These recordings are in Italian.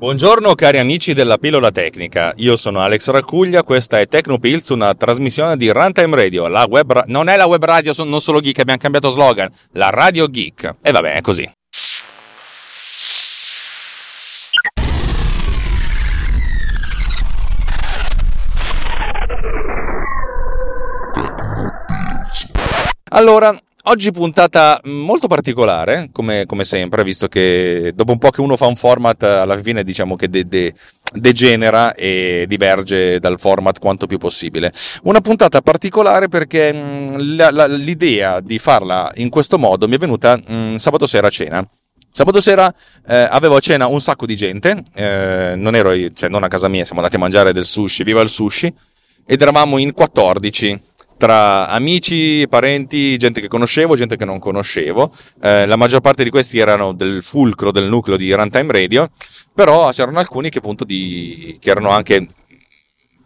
Buongiorno cari amici della pillola tecnica, io sono Alex Raccuglia, questa è Tecnopills, una trasmissione di Runtime Radio, la web ra- non è la web radio, non solo geek, abbiamo cambiato slogan, la radio geek. E vabbè, è così. Allora, Oggi puntata molto particolare, come, come, sempre, visto che dopo un po' che uno fa un format, alla fine diciamo che de, de, degenera e diverge dal format quanto più possibile. Una puntata particolare perché mh, la, la, l'idea di farla in questo modo mi è venuta mh, sabato sera a cena. Sabato sera eh, avevo a cena un sacco di gente, eh, non ero, cioè non a casa mia, siamo andati a mangiare del sushi, viva il sushi, ed eravamo in 14 tra amici, parenti, gente che conoscevo, gente che non conoscevo. Eh, la maggior parte di questi erano del fulcro, del nucleo di Runtime Radio, però c'erano alcuni che appunto di, che erano anche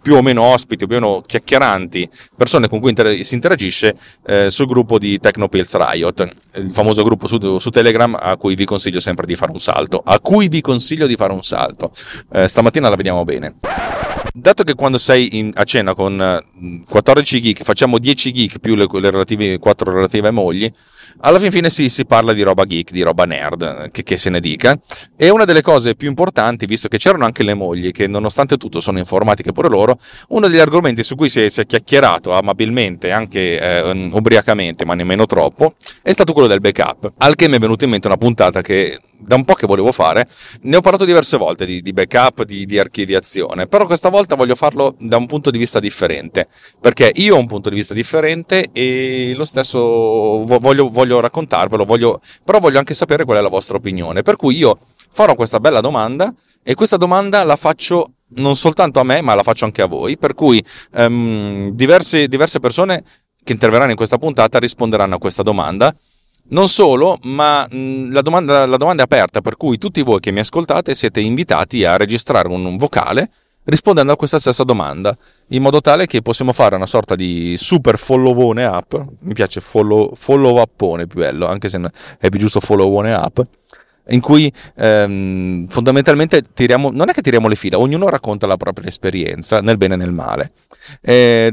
più o meno ospiti, più o meno chiacchieranti, persone con cui inter- si interagisce eh, sul gruppo di Technopills Riot, il famoso gruppo su, su, Telegram a cui vi consiglio sempre di fare un salto, a cui vi consiglio di fare un salto. Eh, stamattina la vediamo bene. Dato che quando sei in, a cena con 14 geek facciamo 10 geek più le, le relative, 4 relative mogli, alla fin fine sì, si parla di roba geek, di roba nerd, che, che, se ne dica. E una delle cose più importanti, visto che c'erano anche le mogli, che nonostante tutto sono informatiche pure loro, uno degli argomenti su cui si è, si è chiacchierato amabilmente, anche eh, ubriacamente, ma nemmeno troppo, è stato quello del backup. Al che mi è venuta in mente una puntata che da un po' che volevo fare, ne ho parlato diverse volte di, di backup, di, di archiviazione, però questa volta voglio farlo da un punto di vista differente, perché io ho un punto di vista differente e lo stesso voglio, voglio voglio raccontarvelo, voglio, però voglio anche sapere qual è la vostra opinione. Per cui io farò questa bella domanda e questa domanda la faccio non soltanto a me, ma la faccio anche a voi. Per cui um, diverse, diverse persone che interverranno in questa puntata risponderanno a questa domanda. Non solo, ma la domanda, la domanda, è aperta, per cui tutti voi che mi ascoltate siete invitati a registrare un, un vocale rispondendo a questa stessa domanda, in modo tale che possiamo fare una sorta di super followone app. Mi piace follow, follow appone più bello, anche se è più giusto followone app. In cui ehm, fondamentalmente tiriamo, non è che tiriamo le fila, ognuno racconta la propria esperienza, nel bene e nel male. Eh,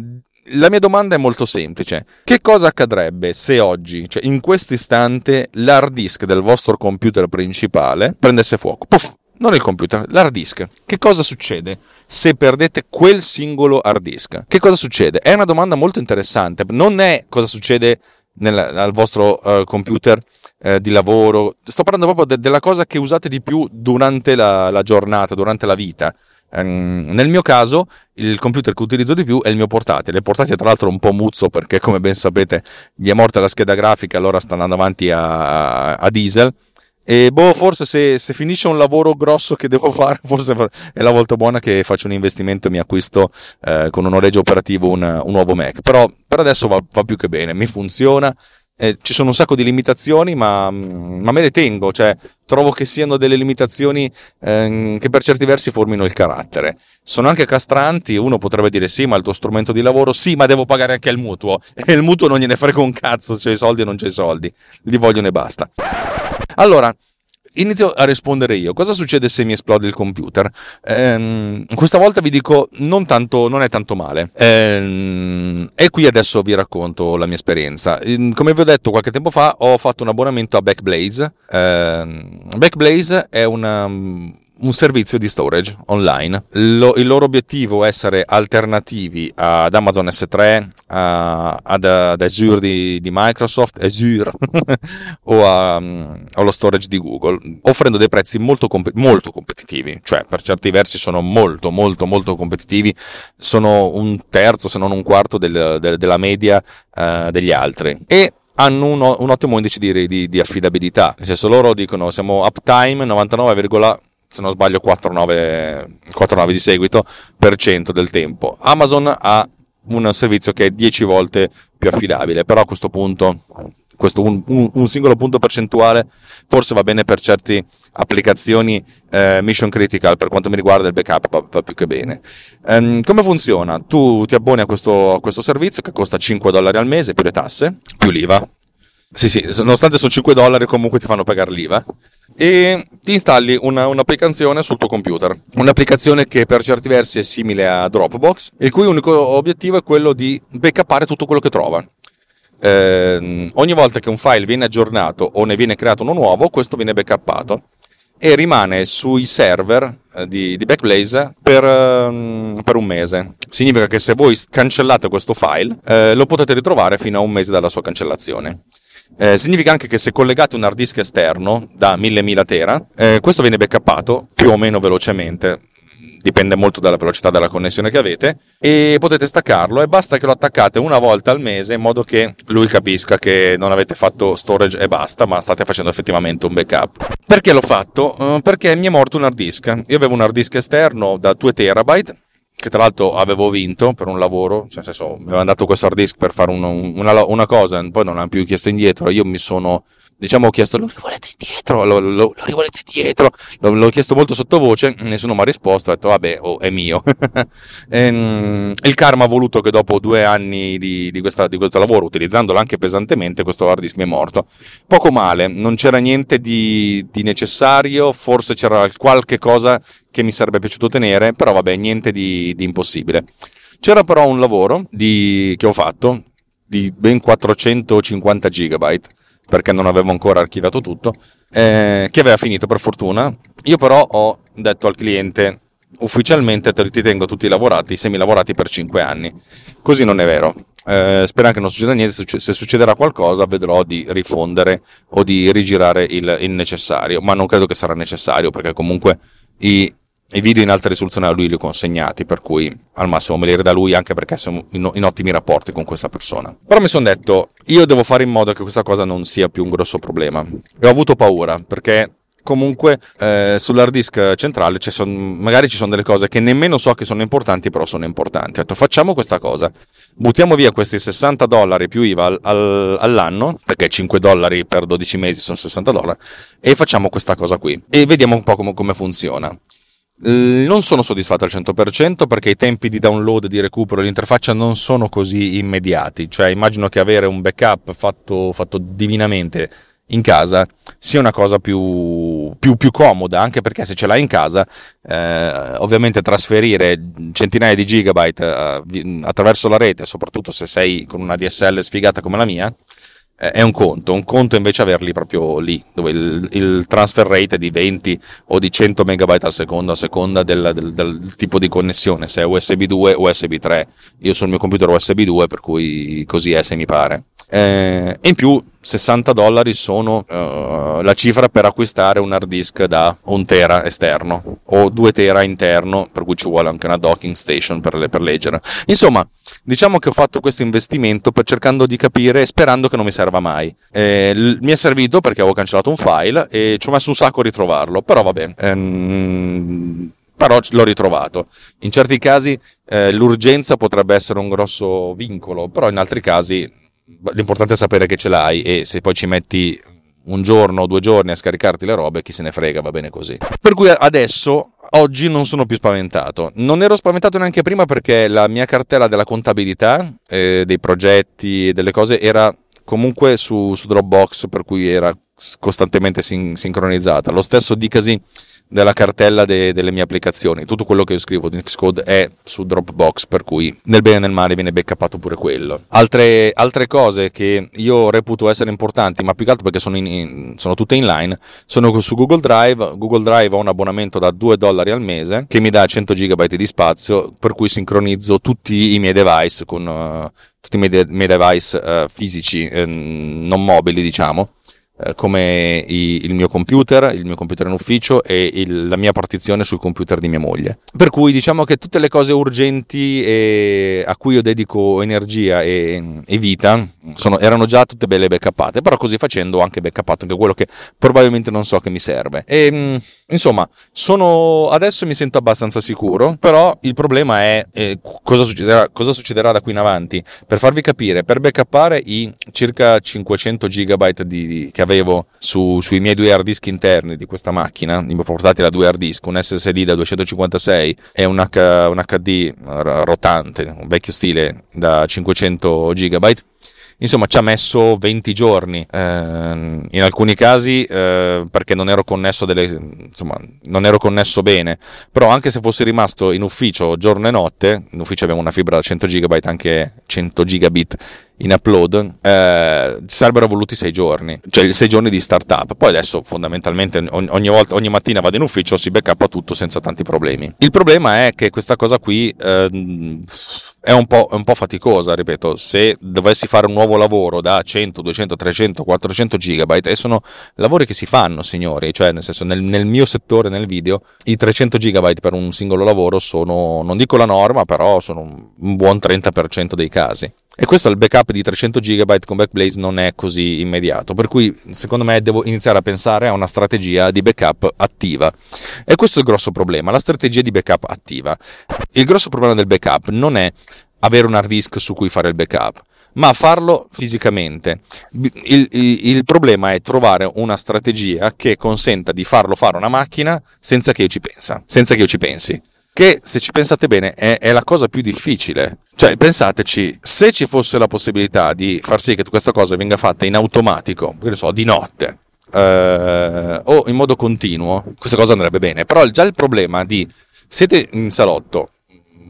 la mia domanda è molto semplice. Che cosa accadrebbe se oggi, cioè in questo istante, l'hard disk del vostro computer principale prendesse fuoco? Puff! Non il computer, l'hard disk. Che cosa succede se perdete quel singolo hard disk? Che cosa succede? È una domanda molto interessante. Non è cosa succede nel, al vostro uh, computer uh, di lavoro. Sto parlando proprio de- della cosa che usate di più durante la, la giornata, durante la vita. Um, nel mio caso, il computer che utilizzo di più è il mio portatile. Il portatile, tra l'altro, è un po' muzzo perché, come ben sapete, gli è morta la scheda grafica, allora sta andando avanti a, a diesel e boh, forse se, se, finisce un lavoro grosso che devo fare, forse è la volta buona che faccio un investimento e mi acquisto eh, con un noleggio operativo un, un, nuovo Mac. Però per adesso va, va più che bene, mi funziona. Eh, ci sono un sacco di limitazioni, ma, ma, me le tengo, cioè trovo che siano delle limitazioni eh, che per certi versi formino il carattere. Sono anche castranti, uno potrebbe dire sì, ma il tuo strumento di lavoro, sì, ma devo pagare anche il mutuo. E il mutuo non gliene frega un cazzo, se c'è i soldi o non c'è i soldi, li vogliono e basta. Allora, inizio a rispondere io. Cosa succede se mi esplode il computer? Ehm, questa volta vi dico non, tanto, non è tanto male. Ehm, e qui adesso vi racconto la mia esperienza. Ehm, come vi ho detto qualche tempo fa, ho fatto un abbonamento a Backblaze. Ehm, Backblaze è una un servizio di storage online. Lo, il loro obiettivo è essere alternativi ad Amazon S3, a, ad, ad, Azure di, di Microsoft, Azure o a, um, allo storage di Google, offrendo dei prezzi molto, molto competitivi, cioè per certi versi sono molto molto molto competitivi, sono un terzo se non un quarto del, del, della media uh, degli altri. E hanno un, un, ottimo indice di, di, di, affidabilità, nel senso loro dicono siamo uptime 99, se non sbaglio 4,9, 4,9 di seguito per cento del tempo. Amazon ha un servizio che è 10 volte più affidabile, però a questo punto questo un, un, un, singolo punto percentuale forse va bene per certe applicazioni eh, mission critical per quanto mi riguarda il backup va, va più che bene ehm, come funziona? tu ti abboni a questo, a questo servizio che costa 5 dollari al mese più le tasse più l'IVA sì, sì, nonostante sono 5 dollari comunque ti fanno pagare l'IVA e ti installi una, un'applicazione sul tuo computer. Un'applicazione che per certi versi è simile a Dropbox, il cui unico obiettivo è quello di backupare tutto quello che trova. Eh, ogni volta che un file viene aggiornato o ne viene creato uno nuovo, questo viene backuppato e rimane sui server eh, di, di Backblaze per, um, per, un mese. Significa che se voi cancellate questo file, eh, lo potete ritrovare fino a un mese dalla sua cancellazione. Eh, significa anche che se collegate un hard disk esterno da 1000 tera, eh, questo viene backuppato più o meno velocemente. Dipende molto dalla velocità della connessione che avete e potete staccarlo e basta che lo attaccate una volta al mese in modo che lui capisca che non avete fatto storage e basta ma state facendo effettivamente un backup. Perché l'ho fatto? Uh, perché mi è morto un hard disk. Io avevo un hard disk esterno da 2 terabyte che tra l'altro avevo vinto per un lavoro, cioè nel senso mi avevano dato questo hard disk per fare un, una, una, cosa, poi non hanno più chiesto indietro, io mi sono diciamo ho chiesto lo rivolete indietro, lo, lo, lo rivolete indietro, lo, l'ho chiesto molto sottovoce, nessuno mi ha risposto, ho detto vabbè oh, è mio. e, ehm, il karma ha voluto che dopo due anni di, di, questa, di, questo lavoro, utilizzandolo anche pesantemente, questo hard disk mi è morto. Poco male, non c'era niente di, di necessario, forse c'era qualche cosa che mi sarebbe piaciuto tenere, però vabbè, niente di, di impossibile. C'era però un lavoro di, che ho fatto di ben 450 gigabyte perché non avevo ancora archiviato tutto, eh, che aveva finito per fortuna. Io però ho detto al cliente ufficialmente te ti tengo tutti lavorati, semi lavorati per 5 anni. Così non è vero. Eh, spero che non succeda niente, se succederà qualcosa vedrò di rifondere o di rigirare il, il necessario, ma non credo che sarà necessario perché comunque i, i video in alta risoluzione a lui li ho consegnati, per cui al massimo me li rida lui anche perché sono in, ottimi rapporti con questa persona. Però mi sono detto, io devo fare in modo che questa cosa non sia più un grosso problema. E ho avuto paura perché comunque eh, sull'hard disk centrale ci son, magari ci sono delle cose che nemmeno so che sono importanti, però sono importanti. Ho detto facciamo questa cosa, buttiamo via questi 60 dollari più IVA al, al, all'anno, perché 5 dollari per 12 mesi sono 60 dollari, e facciamo questa cosa qui e vediamo un po' come, come funziona. Non sono soddisfatto al 100% perché i tempi di download e di recupero dell'interfaccia non sono così immediati, cioè immagino che avere un backup fatto, fatto divinamente in casa sia una cosa più, più, più, comoda, anche perché se ce l'hai in casa, eh, ovviamente trasferire centinaia di gigabyte eh, attraverso la rete, soprattutto se sei con una DSL sfigata come la mia, è un conto, un conto invece averli proprio lì, dove il, il, transfer rate è di 20 o di 100 megabyte al secondo, a seconda del, del, del, tipo di connessione, se è USB 2 o USB 3. Io sul mio computer USB 2, per cui così è se mi pare. Eh, e in più 60 dollari sono uh, la cifra per acquistare un hard disk da 1 tera esterno o 2 tera interno, per cui ci vuole anche una docking station per, per leggere. Insomma, diciamo che ho fatto questo investimento per cercando di capire, sperando che non mi serva mai. Eh, l- mi è servito perché avevo cancellato un file e ci ho messo un sacco a ritrovarlo, però vabbè. Ehm, però l'ho ritrovato. In certi casi eh, l'urgenza potrebbe essere un grosso vincolo, però in altri casi l'importante è sapere che ce l'hai e se poi ci metti un giorno o due giorni a scaricarti le robe, chi se ne frega, va bene così. Per cui adesso, oggi non sono più spaventato. Non ero spaventato neanche prima perché la mia cartella della contabilità, eh, dei progetti e delle cose era comunque su, su, Dropbox, per cui era costantemente sin- sincronizzata. Lo stesso dicasi della cartella de- delle mie applicazioni. Tutto quello che io scrivo di Xcode è su Dropbox, per cui nel bene e nel male viene backupato pure quello. Altre, altre cose che io reputo essere importanti, ma più che altro perché sono, in, in, sono tutte inline, sono su Google Drive. Google Drive ha un abbonamento da 2 dollari al mese che mi dà 100 GB di spazio, per cui sincronizzo tutti i miei device con uh, tutti i miei, de- miei device uh, fisici, eh, non mobili, diciamo eh, come i, il mio computer, il mio computer in ufficio e il, la mia partizione sul computer di mia moglie. Per cui diciamo che tutte le cose urgenti e a cui io dedico energia e, e vita sono, erano già tutte belle backuppate, però così facendo ho anche backuppato anche quello che probabilmente non so che mi serve. E mm, insomma, sono, adesso mi sento abbastanza sicuro, però il problema è eh, cosa, succederà, cosa succederà da qui in avanti. Per farvi capire, per backuppare i circa 500 GB di, di, che avevo su, sui miei due hard disk interni di questa macchina, mi ho portati da due hard disk, un SSD da 256 e un, H, un HD rotante, un vecchio stile da 500 GB, Insomma, ci ha messo 20 giorni, eh, in alcuni casi eh, perché non ero, connesso delle, insomma, non ero connesso bene, però anche se fossi rimasto in ufficio giorno e notte, in ufficio abbiamo una fibra da 100 GB, anche 100 gigabit in upload, eh, sarebbero voluti 6 giorni, cioè 6 giorni di startup. Poi adesso fondamentalmente ogni, volta, ogni mattina vado in ufficio, si backup tutto senza tanti problemi. Il problema è che questa cosa qui eh, è un, po', è un po' faticosa, ripeto, se dovessi fare un nuovo lavoro da 100, 200, 300, 400 gigabyte, e sono lavori che si fanno, signori, cioè nel senso nel, nel mio settore, nel video, i 300 gigabyte per un singolo lavoro sono, non dico la norma, però sono un buon 30% dei casi. E questo il backup di 300 GB con Backblaze non è così immediato, per cui secondo me devo iniziare a pensare a una strategia di backup attiva. E questo è il grosso problema, la strategia di backup attiva. Il grosso problema del backup non è avere un hard disk su cui fare il backup, ma farlo fisicamente. Il, il, il, problema è trovare una strategia che consenta di farlo fare una macchina senza che io ci pensa, senza che io ci pensi che se ci pensate bene è, è, la cosa più difficile. Cioè, pensateci, se ci fosse la possibilità di far sì che questa cosa venga fatta in automatico, che ne so, di notte, eh, o in modo continuo, questa cosa andrebbe bene. Però già il problema di siete in salotto,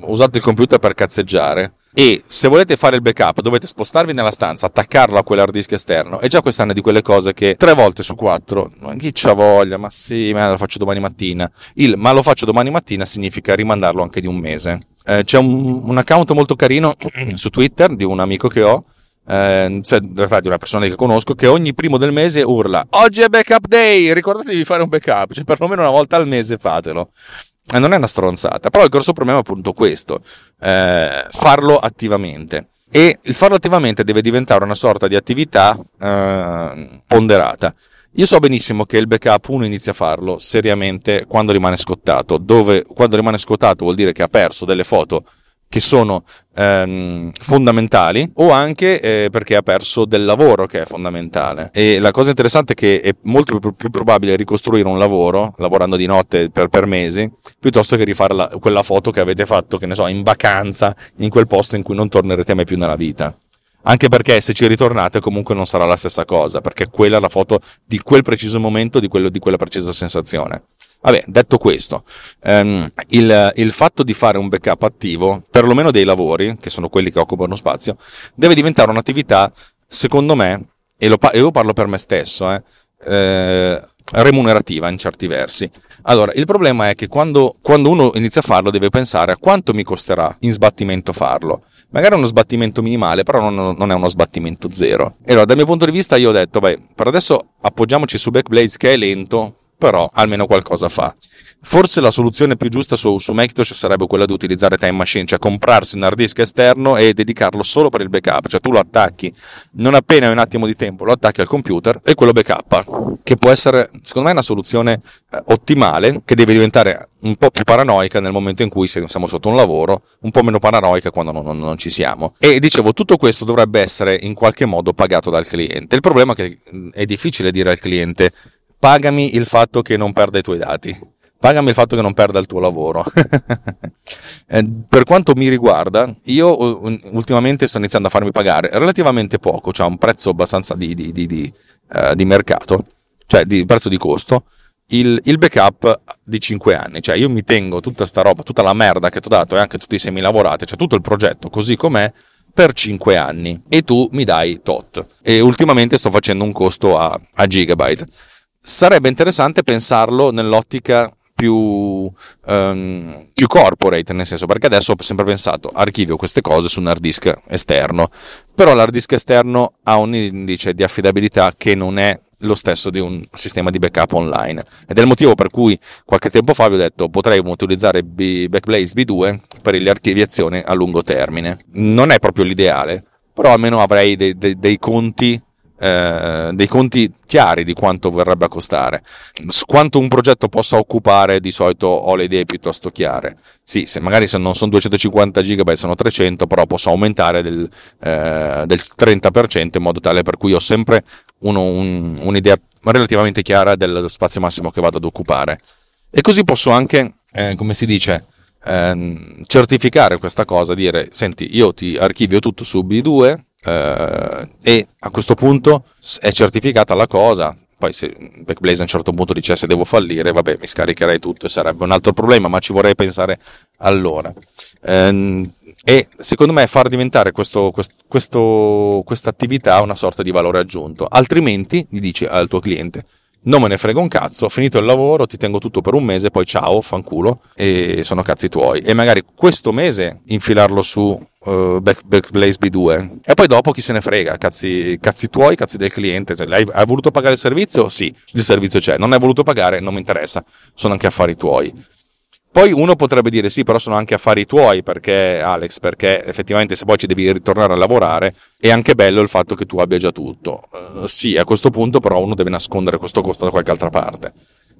usate il computer per cazzeggiare, e se volete fare il backup dovete spostarvi nella stanza, attaccarlo a quell'hard disk esterno e già quest'anno è di quelle cose che tre volte su quattro, chi c'ha voglia, ma sì, ma lo faccio domani mattina. Il ma lo faccio domani mattina significa rimandarlo anche di un mese. Eh, c'è un, un account molto carino su Twitter di un amico che ho eh, cioè, di una persona che conosco che ogni primo del mese urla oggi è backup day ricordatevi di fare un backup cioè perlomeno una volta al mese fatelo non è una stronzata, però il grosso problema è appunto questo, eh, farlo attivamente. E il farlo attivamente deve diventare una sorta di attività eh, ponderata. Io so benissimo che il backup uno inizia a farlo seriamente quando rimane scottato, dove quando rimane scottato vuol dire che ha perso delle foto che sono ehm, fondamentali o anche eh, perché ha perso del lavoro che è fondamentale. E la cosa interessante è che è molto più, più probabile ricostruire un lavoro lavorando di notte per, per mesi piuttosto che rifare la, quella foto che avete fatto, che ne so, in vacanza in quel posto in cui non tornerete mai più nella vita. Anche perché se ci ritornate comunque non sarà la stessa cosa, perché quella è la foto di quel preciso momento, di, quello, di quella precisa sensazione. Vabbè, detto questo, ehm, il, il, fatto di fare un backup attivo, perlomeno dei lavori, che sono quelli che occupano spazio, deve diventare un'attività, secondo me, e, lo, e parlo per me stesso, eh, eh, remunerativa in certi versi. Allora, il problema è che quando, quando, uno inizia a farlo deve pensare a quanto mi costerà in sbattimento farlo. Magari è uno sbattimento minimale, però non, non, è uno sbattimento zero. E allora, dal mio punto di vista, io ho detto, beh, per adesso appoggiamoci su Backblaze che è lento, però almeno qualcosa fa. Forse la soluzione più giusta su, su Macintosh sarebbe quella di utilizzare Time Machine, cioè comprarsi un hard disk esterno e dedicarlo solo per il backup, cioè tu lo attacchi, non appena hai un attimo di tempo lo attacchi al computer e quello backup, che può essere secondo me una soluzione eh, ottimale, che deve diventare un po' più paranoica nel momento in cui siamo sotto un lavoro, un po' meno paranoica quando non, non, non ci siamo. E dicevo, tutto questo dovrebbe essere in qualche modo pagato dal cliente. Il problema è che è difficile dire al cliente pagami il fatto che non perda i tuoi dati, pagami il fatto che non perda il tuo lavoro. Eh, per quanto mi riguarda, io ultimamente sto iniziando a farmi pagare relativamente poco, cioè un prezzo abbastanza di, di, di, di, uh, di mercato, cioè di prezzo di costo, il, il, backup di 5 anni. Cioè io mi tengo tutta sta roba, tutta la merda che ti ho dato e anche tutti i semi lavorati, cioè tutto il progetto così com'è per 5 anni e tu mi dai tot. E ultimamente sto facendo un costo a, a gigabyte sarebbe interessante pensarlo nell'ottica più, um, più, corporate, nel senso perché adesso ho sempre pensato archivio queste cose su un hard disk esterno, però l'hard disk esterno ha un indice di affidabilità che non è lo stesso di un sistema di backup online. Ed è il motivo per cui qualche tempo fa vi ho detto potrei utilizzare B- Backblaze B2 per le archiviazioni a lungo termine. Non è proprio l'ideale, però almeno avrei dei, dei, dei conti eh, dei conti chiari di quanto verrebbe a costare. Quanto un progetto possa occupare, di solito ho le idee piuttosto chiare. Sì, se magari se non sono 250 GB, sono 300, però posso aumentare del, eh, del 30% in modo tale per cui ho sempre uno, un, un'idea relativamente chiara dello spazio massimo che vado ad occupare. E così posso anche, eh, come si dice, ehm, certificare questa cosa, dire, senti, io ti archivio tutto su B2, eh, e a questo punto è certificata la cosa. Poi se Backblaze a un certo punto dicesse devo fallire, vabbè, mi scaricherei tutto e sarebbe un altro problema, ma ci vorrei pensare allora. Eh, e secondo me far diventare questo, questa attività una sorta di valore aggiunto. Altrimenti, gli dici al tuo cliente, non me ne frega un cazzo, ho finito il lavoro, ti tengo tutto per un mese, poi ciao, fanculo, e sono cazzi tuoi. E magari questo mese infilarlo su uh, Back, Backblaze B2 e poi dopo chi se ne frega, cazzi, cazzi tuoi, cazzi del cliente. Cioè, hai, hai voluto pagare il servizio? Sì, il servizio c'è. Non hai voluto pagare? Non mi interessa, sono anche affari tuoi. Poi uno potrebbe dire sì, però sono anche affari tuoi, perché Alex, perché effettivamente se poi ci devi ritornare a lavorare è anche bello il fatto che tu abbia già tutto. Uh, sì, a questo punto però uno deve nascondere questo costo da qualche altra parte.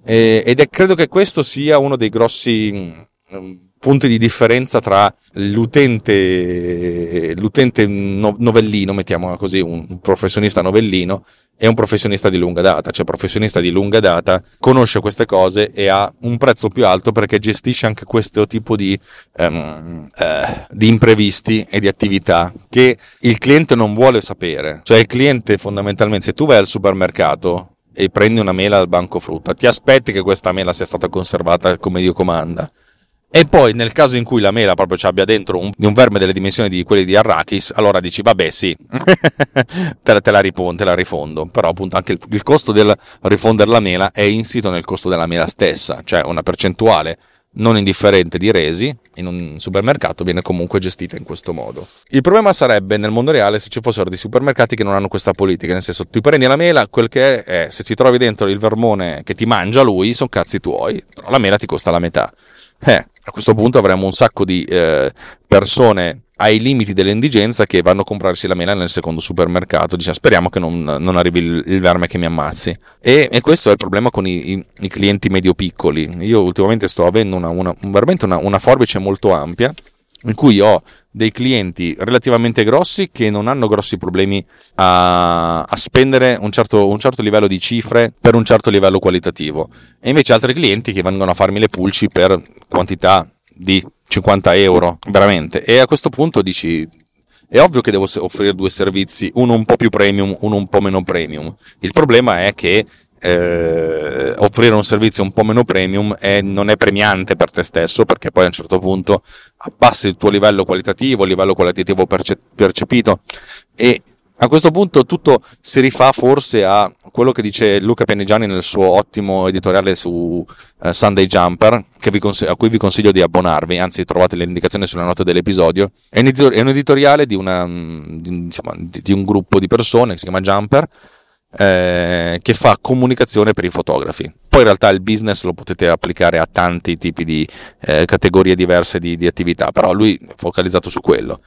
E, ed è, credo che questo sia uno dei grossi um, punti di differenza tra l'utente, l'utente novellino, mettiamola così, un professionista novellino e un professionista di lunga data, cioè professionista di lunga data conosce queste cose e ha un prezzo più alto perché gestisce anche questo tipo di, um, uh, di imprevisti e di attività che il cliente non vuole sapere. Cioè il cliente fondamentalmente, se tu vai al supermercato e prendi una mela al banco frutta, ti aspetti che questa mela sia stata conservata come Dio comanda e poi nel caso in cui la mela proprio ci abbia dentro un, un verme delle dimensioni di quelli di Arrakis, allora dici vabbè sì, te, la, te, la ripon, te, la, rifondo, però appunto anche il, il costo del rifondere la mela è insito nel costo della mela stessa, cioè una percentuale non indifferente di resi in un supermercato viene comunque gestita in questo modo. Il problema sarebbe nel mondo reale se ci fossero dei supermercati che non hanno questa politica, nel senso tu prendi la mela, quel che è, se ti trovi dentro il vermone che ti mangia lui, sono cazzi tuoi, però la mela ti costa la metà. Eh, a questo punto avremo un sacco di eh, persone ai limiti dell'indigenza che vanno a comprarsi la mela nel secondo supermercato. Dice, speriamo che non, non arrivi il, il, verme che mi ammazzi. E, e, questo è il problema con i, i, i clienti medio-piccoli. Io ultimamente sto avendo una, una, veramente una, una forbice molto ampia in cui ho dei clienti relativamente grossi che non hanno grossi problemi a, a spendere un certo, un certo, livello di cifre per un certo livello qualitativo. E invece altri clienti che vengono a farmi le pulci per quantità di 50 euro veramente. E a questo punto dici è ovvio che devo offrire due servizi uno un po' più premium uno un po' meno premium. Il problema è che eh, offrire un servizio un po' meno premium è, non è premiante per te stesso perché poi a un certo punto abbassi il tuo livello qualitativo, il livello qualitativo perce- percepito e a questo punto tutto si rifà forse a quello che dice Luca Pennegiani nel suo ottimo editoriale su uh, Sunday Jumper, cons- a cui vi consiglio di abbonarvi, anzi trovate le indicazioni sulla nota dell'episodio. È un, editor- è un editoriale di, una, di, insomma, di, di un gruppo di persone che si chiama Jumper, eh, che fa comunicazione per i fotografi. Poi in realtà il business lo potete applicare a tanti tipi di eh, categorie diverse di, di attività, però lui è focalizzato su quello.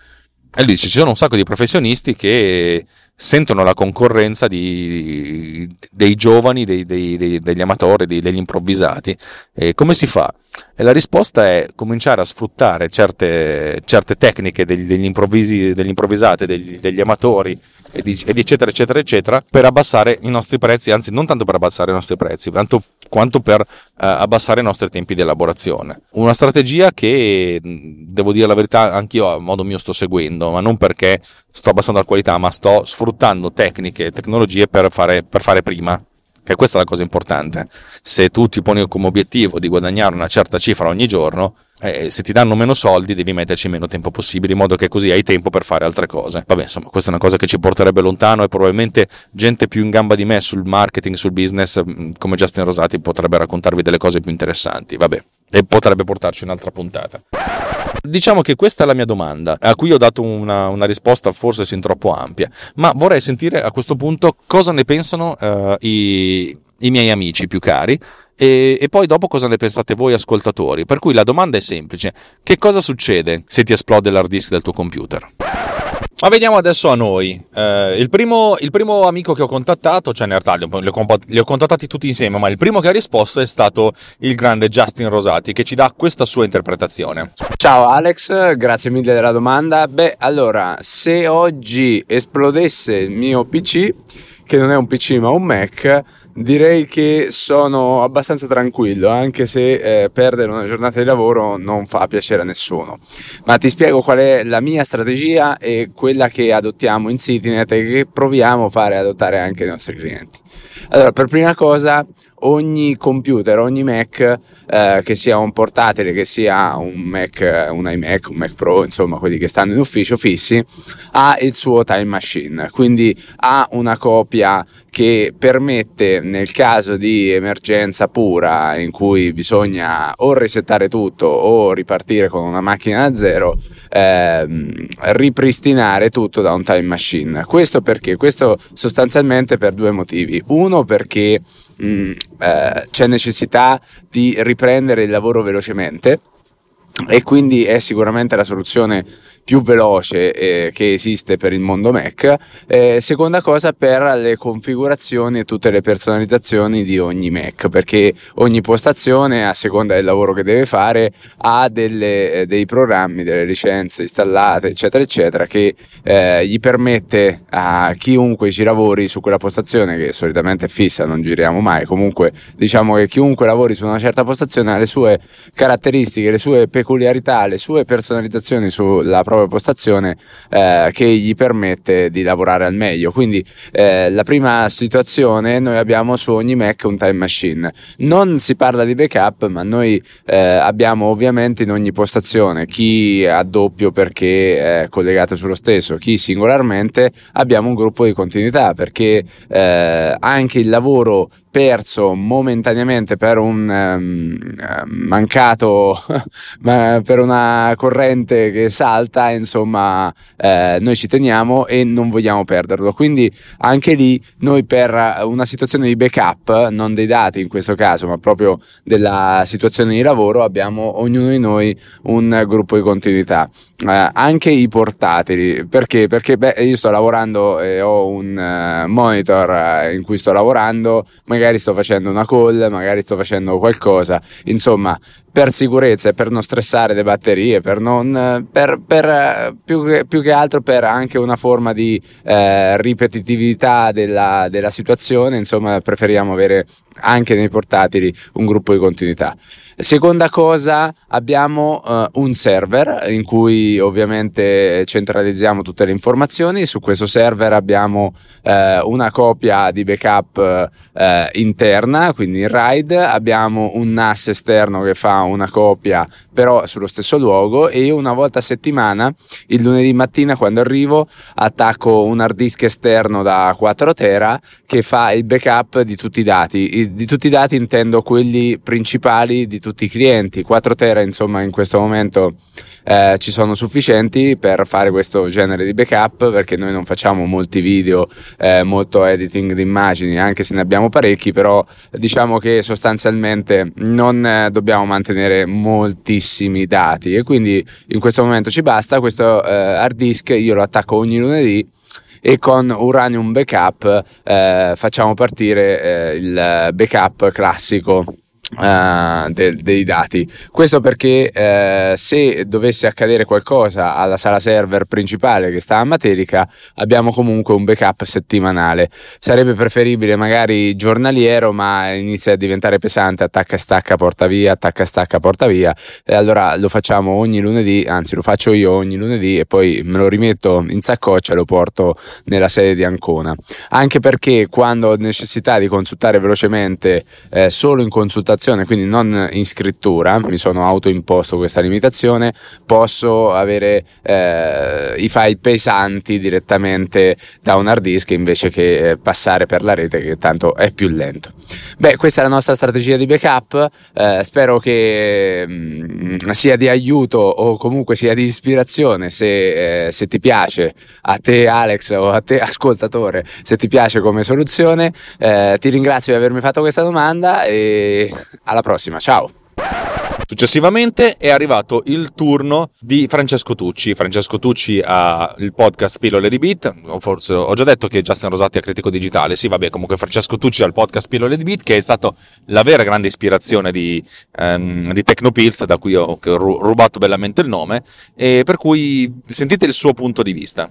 E lui dice: Ci sono un sacco di professionisti che sentono la concorrenza di, dei giovani, dei, dei, degli amatori, degli improvvisati. E come si fa? E la risposta è cominciare a sfruttare certe, certe tecniche degli, degli, degli improvvisati, degli, degli amatori, ed eccetera eccetera eccetera per abbassare i nostri prezzi anzi non tanto per abbassare i nostri prezzi tanto quanto per uh, abbassare i nostri tempi di elaborazione. Una strategia che devo dire la verità anch'io a modo mio sto seguendo ma non perché sto abbassando la qualità ma sto sfruttando tecniche e tecnologie per fare, per fare prima che questa è la cosa importante. Se tu ti poni come obiettivo di guadagnare una certa cifra ogni giorno, eh, se ti danno meno soldi devi metterci meno tempo possibile in modo che così hai tempo per fare altre cose. Vabbè, insomma, questa è una cosa che ci porterebbe lontano e probabilmente gente più in gamba di me sul marketing, sul business, mm, come Justin Rosati, potrebbe raccontarvi delle cose più interessanti. Vabbè, e potrebbe portarci un'altra puntata. Diciamo che questa è la mia domanda, a cui ho dato una, una risposta forse sin troppo ampia, ma vorrei sentire a questo punto cosa ne pensano uh, i, i miei amici più cari e, e, poi dopo cosa ne pensate voi ascoltatori. Per cui la domanda è semplice, che cosa succede se ti esplode l'hard disk del tuo computer? Ma veniamo adesso a noi. Eh, il, primo, il, primo, amico che ho contattato, cioè realtà li li ho contattati tutti insieme, ma il primo che ha risposto è stato il grande Justin Rosati, che ci dà questa sua interpretazione. Ciao Alex, grazie mille della domanda. Beh, allora, se oggi esplodesse il mio PC, che non è un PC ma un Mac, direi che sono abbastanza tranquillo, anche se eh, perdere una giornata di lavoro non fa piacere a nessuno. Ma ti spiego qual è la mia strategia e quella che adottiamo in CityNet e che proviamo a fare adottare anche ai nostri clienti. Allora, per prima cosa, ogni computer, ogni Mac, eh, che sia un portatile, che sia un Mac, un iMac, un Mac Pro, insomma quelli che stanno in ufficio fissi, ha il suo time machine, quindi ha una copia che permette nel caso di emergenza pura in cui bisogna o resettare tutto o ripartire con una macchina da zero, ehm, ripristinare tutto da un time machine. Questo perché? Questo sostanzialmente per due motivi. Uno perché mh, mm, eh, c'è necessità di riprendere il lavoro velocemente e quindi è sicuramente la soluzione più veloce eh, che esiste per il mondo Mac. Eh, seconda cosa per le configurazioni e tutte le personalizzazioni di ogni Mac, perché ogni postazione, a seconda del lavoro che deve fare, ha delle, eh, dei programmi, delle licenze installate, eccetera, eccetera, che eh, gli permette a chiunque ci lavori su quella postazione, che solitamente è fissa, non giriamo mai, comunque diciamo che chiunque lavori su una certa postazione ha le sue caratteristiche, le sue peculiarità, le sue personalizzazioni sulla propria propria postazione eh, che gli permette di lavorare al meglio. Quindi eh, la prima situazione noi abbiamo su ogni Mac un time machine. Non si parla di backup, ma noi eh, abbiamo ovviamente in ogni postazione chi a doppio perché è collegato sullo stesso, chi singolarmente abbiamo un gruppo di continuità perché eh, anche il lavoro perso momentaneamente per un um, mancato per una corrente che salta insomma eh, noi ci teniamo e non vogliamo perderlo. Quindi anche lì noi per una situazione di backup non dei dati in questo caso ma proprio della situazione di lavoro abbiamo ognuno di noi un gruppo di continuità eh, anche i portatili. Perché? Perché beh, io sto lavorando e ho un uh, monitor uh, in cui sto lavorando. Magari sto facendo una call magari sto facendo qualcosa. Insomma per sicurezza e per non stressare le batterie per non per, per più, che, più, che, altro per anche una forma di eh, ripetitività della, della situazione insomma preferiamo avere anche nei portatili un gruppo di continuità. Seconda cosa, abbiamo uh, un server in cui ovviamente centralizziamo tutte le informazioni. Su questo server abbiamo uh, una copia di backup uh, interna, quindi in RAID, abbiamo un NAS esterno che fa una copia però sullo stesso luogo e io una volta a settimana, il lunedì mattina quando arrivo, attacco un hard disk esterno da 4 tera che fa il backup di tutti i dati di tutti i dati intendo quelli principali di tutti i clienti. 4 tera insomma in questo momento eh, ci sono sufficienti per fare questo genere di backup perché noi non facciamo molti video, eh, molto editing di immagini, anche se ne abbiamo parecchi, però diciamo che sostanzialmente non eh, dobbiamo mantenere moltissimi dati e quindi in questo momento ci basta. Questo eh, hard disk io lo attacco ogni lunedì e con Uranium Backup eh, facciamo partire eh, il backup classico Uh, de- dei dati. Questo perché uh, se dovesse accadere qualcosa alla sala server principale che sta a Materica, abbiamo comunque un backup settimanale. Sarebbe preferibile magari giornaliero, ma inizia a diventare pesante, attacca stacca porta via, attacca stacca porta via e allora lo facciamo ogni lunedì, anzi lo faccio io ogni lunedì e poi me lo rimetto in saccoccia e lo porto nella sede di Ancona. Anche perché quando ho necessità di consultare velocemente eh, solo in consultazione limitazione, quindi non in scrittura, mi sono autoimposto questa limitazione, posso avere eh, i file pesanti direttamente da un hard disk invece che eh, passare per la rete che tanto è più lento. Beh, questa è la nostra strategia di backup, eh, spero che mh, mm, sia di aiuto o comunque sia di ispirazione se, eh, se ti piace a te Alex o a te ascoltatore, se ti piace come soluzione, eh, ti ringrazio di avermi fatto questa domanda e alla prossima, ciao! Successivamente è arrivato il turno di Francesco Tucci. Francesco Tucci ha il podcast Pillole di Beat. Forse ho già detto che Justin Rosati è critico digitale. Sì, vabbè, comunque Francesco Tucci ha il podcast Pillole di Beat, che è stato la vera grande ispirazione di, um, di Tecnopills, da cui ho rubato bellamente il nome. E per cui sentite il suo punto di vista.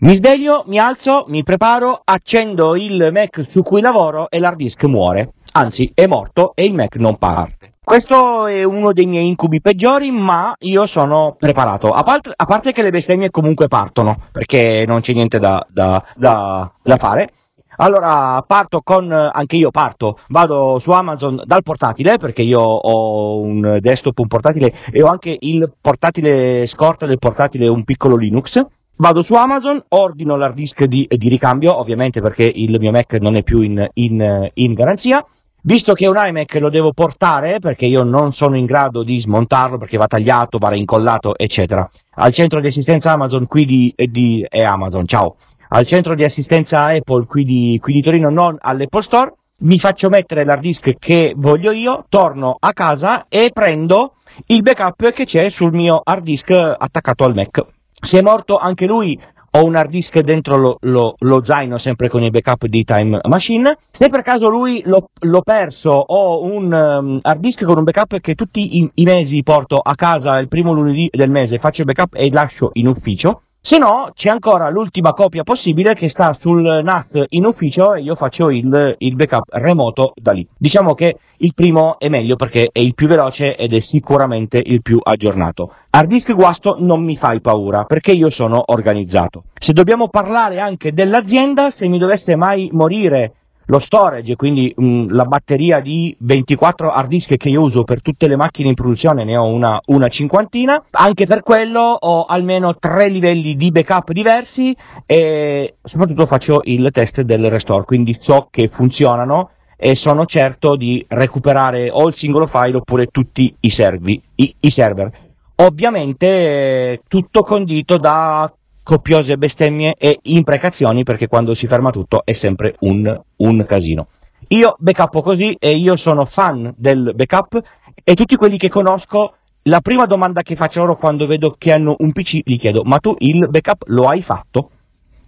Mi sveglio, mi alzo, mi preparo, accendo il Mac su cui lavoro e l'hard disk muore. Anzi, è morto e il Mac non parte. Questo è uno dei miei incubi peggiori, ma io sono preparato. A, part- a parte che le bestemmie comunque partono, perché non c'è niente da, da, da, da fare. Allora parto con, anche io parto, vado su Amazon dal portatile perché io ho un desktop, un portatile e ho anche il portatile scorta del portatile, un piccolo Linux. Vado su Amazon, ordino l'hard disk di, di ricambio, ovviamente perché il mio Mac non è più in, in, in garanzia Visto che un iMac lo devo portare, perché io non sono in grado di smontarlo, perché va tagliato, va reincollato, eccetera, al centro di assistenza Amazon qui di, di è Amazon, ciao, al centro di assistenza Apple qui di, qui di Torino, non all'Apple Store, mi faccio mettere l'hard disk che voglio io, torno a casa e prendo il backup che c'è sul mio hard disk attaccato al Mac. Se è morto anche lui, ho un hard disk dentro lo, lo, lo, zaino sempre con i backup di Time Machine. Se per caso lui l'ho, l'ho perso, ho un um, hard disk con un backup che tutti i, i, mesi porto a casa il primo lunedì del mese, faccio il backup e lascio in ufficio. Se no, c'è ancora l'ultima copia possibile che sta sul NAS in ufficio e io faccio il, il, backup remoto da lì. Diciamo che il primo è meglio perché è il più veloce ed è sicuramente il più aggiornato. Hard disk guasto non mi fai paura perché io sono organizzato. Se dobbiamo parlare anche dell'azienda, se mi dovesse mai morire lo storage, quindi mh, mm, la batteria di 24 hard disk che io uso per tutte le macchine in produzione, ne ho una, una cinquantina, anche per quello ho almeno tre livelli di backup diversi e soprattutto faccio il test del restore, quindi so che funzionano e sono certo di recuperare o il singolo file oppure tutti i, servi, i, i server. Ovviamente tutto condito da copiose bestemmie e imprecazioni perché quando si ferma tutto è sempre un, un casino. Io backuppo così e io sono fan del backup e tutti quelli che conosco, la prima domanda che faccio loro quando vedo che hanno un PC, gli chiedo, ma tu il backup lo hai fatto?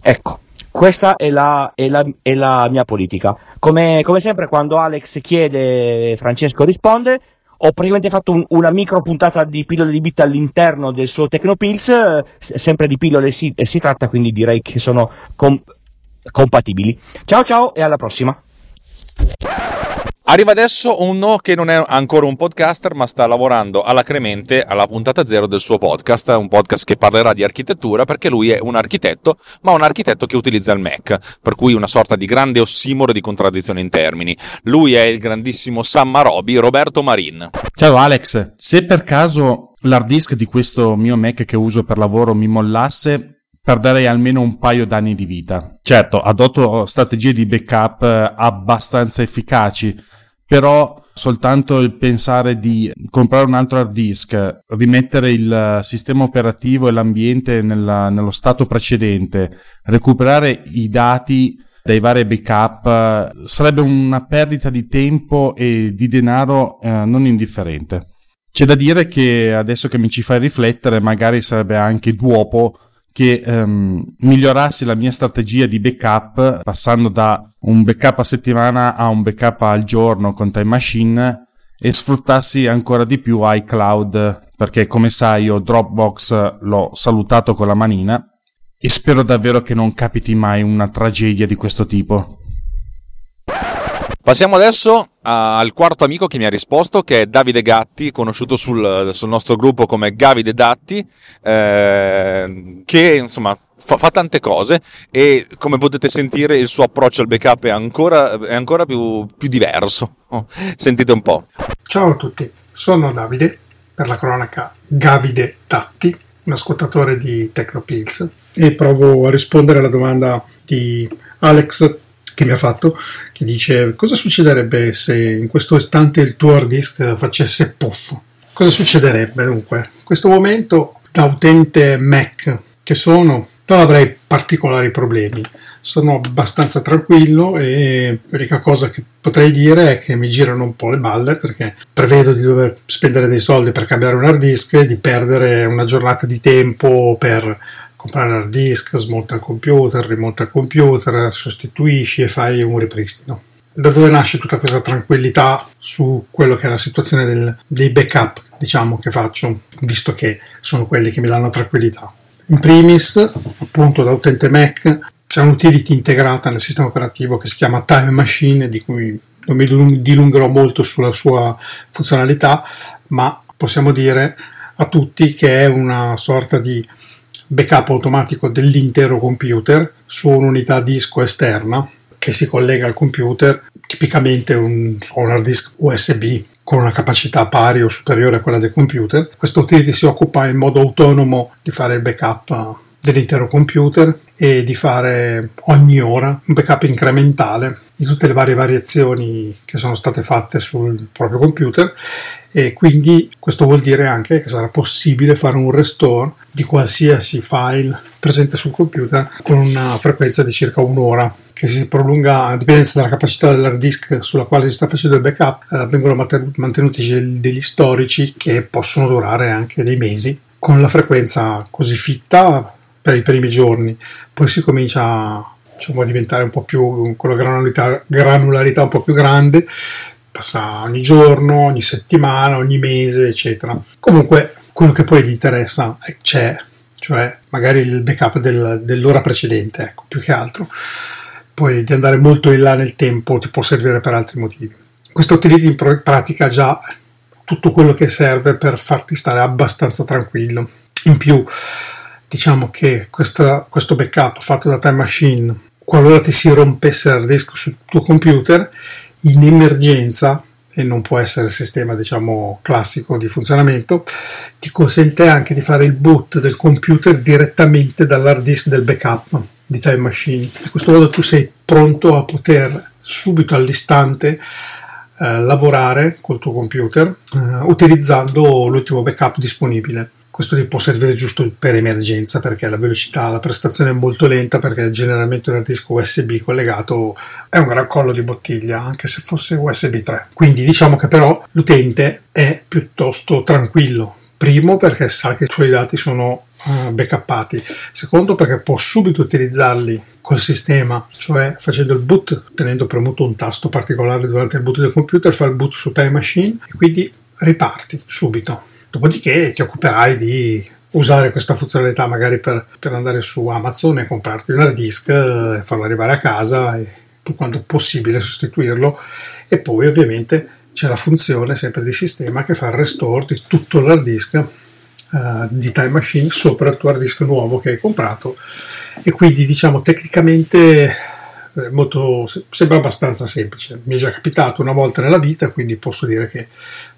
Ecco, questa è la, è la, è la mia politica. Come, come sempre quando Alex chiede, Francesco risponde, ho praticamente fatto un, una micro puntata di pillole di bit all'interno del suo Tecnopills, sempre di pillole si, si, tratta, quindi direi che sono com- compatibili. Ciao ciao e alla prossima. Arriva adesso uno che non è ancora un podcaster, ma sta lavorando alacremente alla puntata zero del suo podcast, un podcast che parlerà di architettura perché lui è un architetto, ma un architetto che utilizza il Mac, per cui una sorta di grande ossimoro di contraddizione in termini. Lui è il grandissimo Sam Marobi, Roberto Marin. Ciao Alex, se per caso l'hard disk di questo mio Mac che uso per lavoro mi mollasse, perderei almeno un paio d'anni di vita. Certo, adotto strategie di backup eh, abbastanza efficaci, però soltanto il pensare di comprare un altro hard disk, rimettere il sistema operativo e l'ambiente nella, nello stato precedente, recuperare i dati dai vari backup sarebbe una perdita di tempo e di denaro eh, non indifferente. C'è da dire che adesso che mi ci fai riflettere, magari sarebbe anche dopo che ehm, migliorassi la mia strategia di backup passando da un backup a settimana a un backup al giorno con Time Machine e sfruttassi ancora di più iCloud perché come sai io Dropbox l'ho salutato con la manina e spero davvero che non capiti mai una tragedia di questo tipo. Passiamo adesso al quarto amico che mi ha risposto, che è Davide Gatti, conosciuto sul, sul nostro gruppo come Gavide Datti, eh, che insomma fa, fa, tante cose e come potete sentire il suo approccio al backup è ancora, è ancora più, più diverso Sentite un po'. Ciao a tutti, sono Davide, per la cronaca Gavide Datti, un ascoltatore di Tecnopills e provo a rispondere alla domanda di Alex che mi ha fatto, che dice cosa succederebbe se in questo istante il tuo hard disk facesse puff? Cosa succederebbe dunque? In questo momento da utente Mac che sono non avrei particolari problemi. Sono abbastanza tranquillo e l'unica cosa che potrei dire è che mi girano un po' le balle perché prevedo di dover spendere dei soldi per cambiare un hard disk e di perdere una giornata di tempo per comprare un hard disk, smonta il computer, rimonta il computer, sostituisci e fai un ripristino. Da dove nasce tutta questa tranquillità su quello che è la situazione del, dei backup, diciamo, che faccio, visto che sono quelli che mi danno tranquillità. In primis, appunto da utente Mac, c'è un'utility integrata nel sistema operativo che si chiama Time Machine, di cui non mi dilungherò molto sulla sua funzionalità, ma possiamo dire a tutti che è una sorta di backup automatico dell'intero computer su un'unità disco esterna che si collega al computer, tipicamente un, un hard disk USB con una capacità pari o superiore a quella del computer. Questo utility si occupa in modo autonomo di fare il backup dell'intero computer e di fare ogni ora un backup incrementale di tutte le varie variazioni che sono state fatte sul proprio computer. E quindi questo vuol dire anche che sarà possibile fare un restore di qualsiasi file presente sul computer con una frequenza di circa un'ora che si prolunga a dipendenza dalla capacità dell'hard disk sulla quale si sta facendo il backup, eh, vengono mantenuti degli storici che possono durare anche dei mesi con la frequenza così fitta per i primi giorni, poi si comincia diciamo, a diventare un po' più con la granularità, granularità un po' più grande, passa ogni giorno, ogni settimana, ogni mese, eccetera. Comunque quello che poi vi interessa c'è, cioè magari il backup del, dell'ora precedente, ecco, più che altro poi di andare molto in là nel tempo ti può servire per altri motivi. Questo utility in pratica già tutto quello che serve per farti stare abbastanza tranquillo. In più, diciamo che questa, questo backup fatto da Time Machine, qualora ti si rompesse il disk sul tuo computer, in emergenza, e non può essere il sistema diciamo classico di funzionamento, ti consente anche di fare il boot del computer direttamente dall'hard disk del backup di Time Machine. In questo modo tu sei pronto a poter subito all'istante eh, lavorare col tuo computer eh, utilizzando l'ultimo backup disponibile. Questo ti può servire giusto per emergenza perché la velocità, la prestazione è molto lenta perché generalmente un disco USB collegato è un gran collo di bottiglia anche se fosse USB 3. Quindi diciamo che però l'utente è piuttosto tranquillo. Primo perché sa che i suoi dati sono uh, backuppati, secondo perché può subito utilizzarli col sistema, cioè facendo il boot, tenendo premuto un tasto particolare durante il boot del computer, fa il boot su Time Machine e quindi riparti subito. Dopodiché ti occuperai di usare questa funzionalità magari per, per andare su Amazon e comprarti un hard disk e farlo arrivare a casa e per quanto possibile sostituirlo. E poi ovviamente c'è la funzione sempre di sistema che fa il restore di tutto l'hard disk uh, di Time Machine sopra il tuo hard disk nuovo che hai comprato. E quindi diciamo tecnicamente eh, molto, sembra abbastanza semplice. Mi è già capitato una volta nella vita quindi posso dire che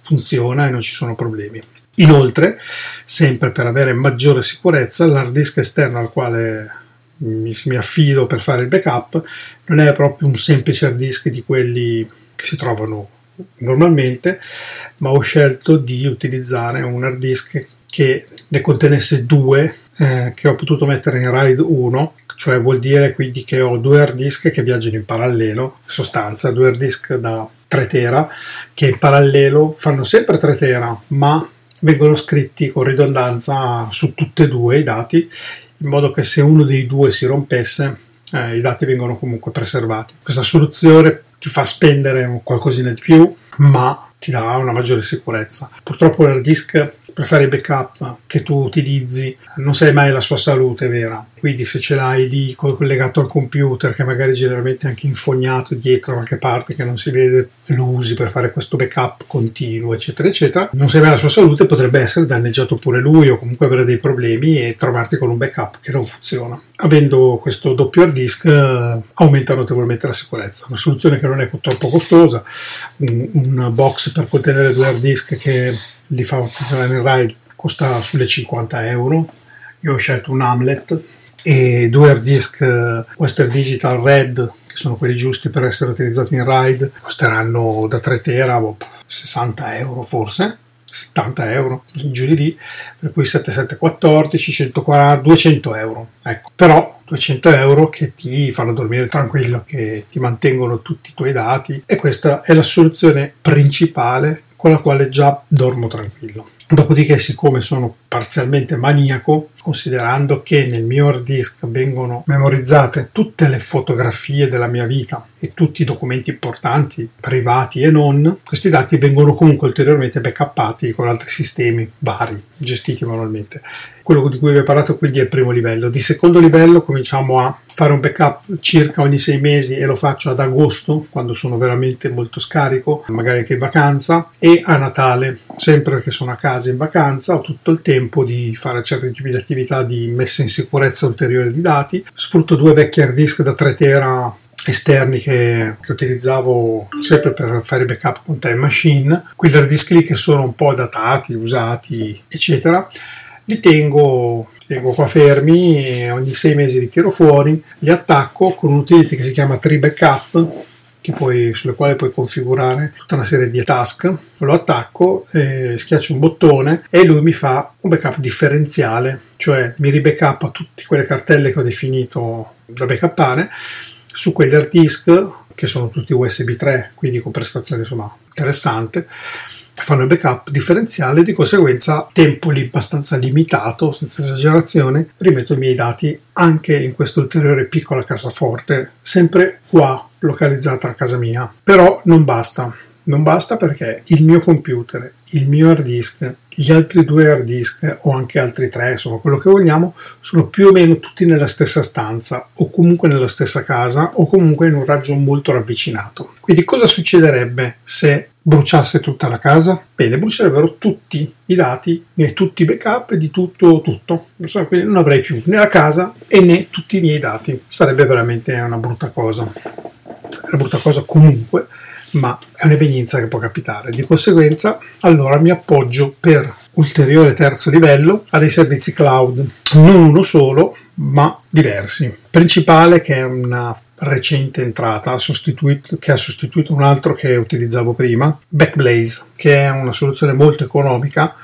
funziona e non ci sono problemi inoltre sempre per avere maggiore sicurezza l'hard disk esterno al quale mi, mi affido per fare il backup non è proprio un semplice hard disk di quelli che si trovano normalmente ma ho scelto di utilizzare un hard disk che ne contenesse due eh, che ho potuto mettere in RAID 1, cioè vuol dire quindi che ho due hard disk che viaggiano in parallelo, in sostanza due hard disk da 3 tera che in parallelo fanno sempre 3 tera, ma vengono scritti con ridondanza su tutte e due i dati, in modo che se uno dei due si rompesse, eh, i dati vengono comunque preservati. Questa soluzione ti fa spendere qualcosina di più, ma ti dà una maggiore sicurezza. Purtroppo l'hard disk per fare backup che tu utilizzi non sai mai la sua salute vera. Quindi se ce l'hai lì collegato al computer, che magari generalmente è anche infognato dietro qualche parte che non si vede, lo usi per fare questo backup continuo, eccetera, eccetera, non sai mai la sua salute, potrebbe essere danneggiato pure lui o comunque avere dei problemi e trovarti con un backup che non funziona. Avendo questo doppio hard disk eh, aumenta notevolmente la sicurezza. Una soluzione che non è troppo costosa, un, un box per contenere due hard disk che li fa funzionare in RAID costa sulle 50 euro. Io ho scelto un Hamlet e due hard disk eh, Western Digital Red, che sono quelli giusti per essere utilizzati in RAID, costeranno da 3 tera 60 euro forse. 70 euro, giù di lì, per cui 7714, 140, 200 euro. Ecco, però 200 euro che ti fanno dormire tranquillo, che ti mantengono tutti i tuoi dati e questa è la soluzione principale con la quale già dormo tranquillo. Dopodiché, siccome sono parzialmente maniaco, considerando che nel mio hard disk vengono memorizzate tutte le fotografie della mia vita e tutti i documenti importanti, privati e non, questi dati vengono comunque ulteriormente backuppati con altri sistemi vari, gestiti manualmente. Quello di cui vi ho parlato quindi è il primo livello. Di secondo livello cominciamo a fare un backup circa ogni sei mesi e lo faccio ad agosto, quando sono veramente molto scarico, magari anche in vacanza, e a Natale, sempre che sono a casa in vacanza, ho tutto il tempo di fare certi tipi di attività di messa in sicurezza ulteriore di dati. Sfrutto due vecchi hard disk da 3 tera esterni che, che, utilizzavo sempre per fare backup con Time Machine, quegli hard disk lì che sono un po' datati, usati, eccetera li tengo, li tengo qua fermi, ogni sei mesi li tiro fuori, li attacco con un utility che si chiama Tree Backup, puoi, sulle quali puoi configurare tutta una serie di task. Lo attacco, eh, schiaccio un bottone e lui mi fa un backup differenziale, cioè mi ribackupa tutte quelle cartelle che ho definito da backuppare su quegli hard disk che sono tutti USB 3, quindi con prestazioni insomma interessante fanno il backup differenziale, di conseguenza tempo lì abbastanza limitato, senza esagerazione, rimetto i miei dati anche in questa ulteriore piccola cassaforte, sempre qua localizzata a casa mia. Però non basta, non basta perché il mio computer, il mio hard disk, gli altri due hard disk o anche altri tre, insomma quello che vogliamo, sono più o meno tutti nella stessa stanza o comunque nella stessa casa o comunque in un raggio molto ravvicinato. Quindi cosa succederebbe se bruciasse tutta la casa? Bene, brucierebbero tutti i dati e tutti i backup di tutto, tutto. Quindi non avrei più né la casa e né tutti i miei dati. Sarebbe veramente una brutta cosa. Una brutta cosa comunque, ma è un'evenienza che può capitare. Di conseguenza, allora mi appoggio per ulteriore terzo livello a dei servizi cloud, non uno solo, ma diversi. Principale che è una recente entrata che ha sostituito un altro che utilizzavo prima, Backblaze, che è una soluzione molto economica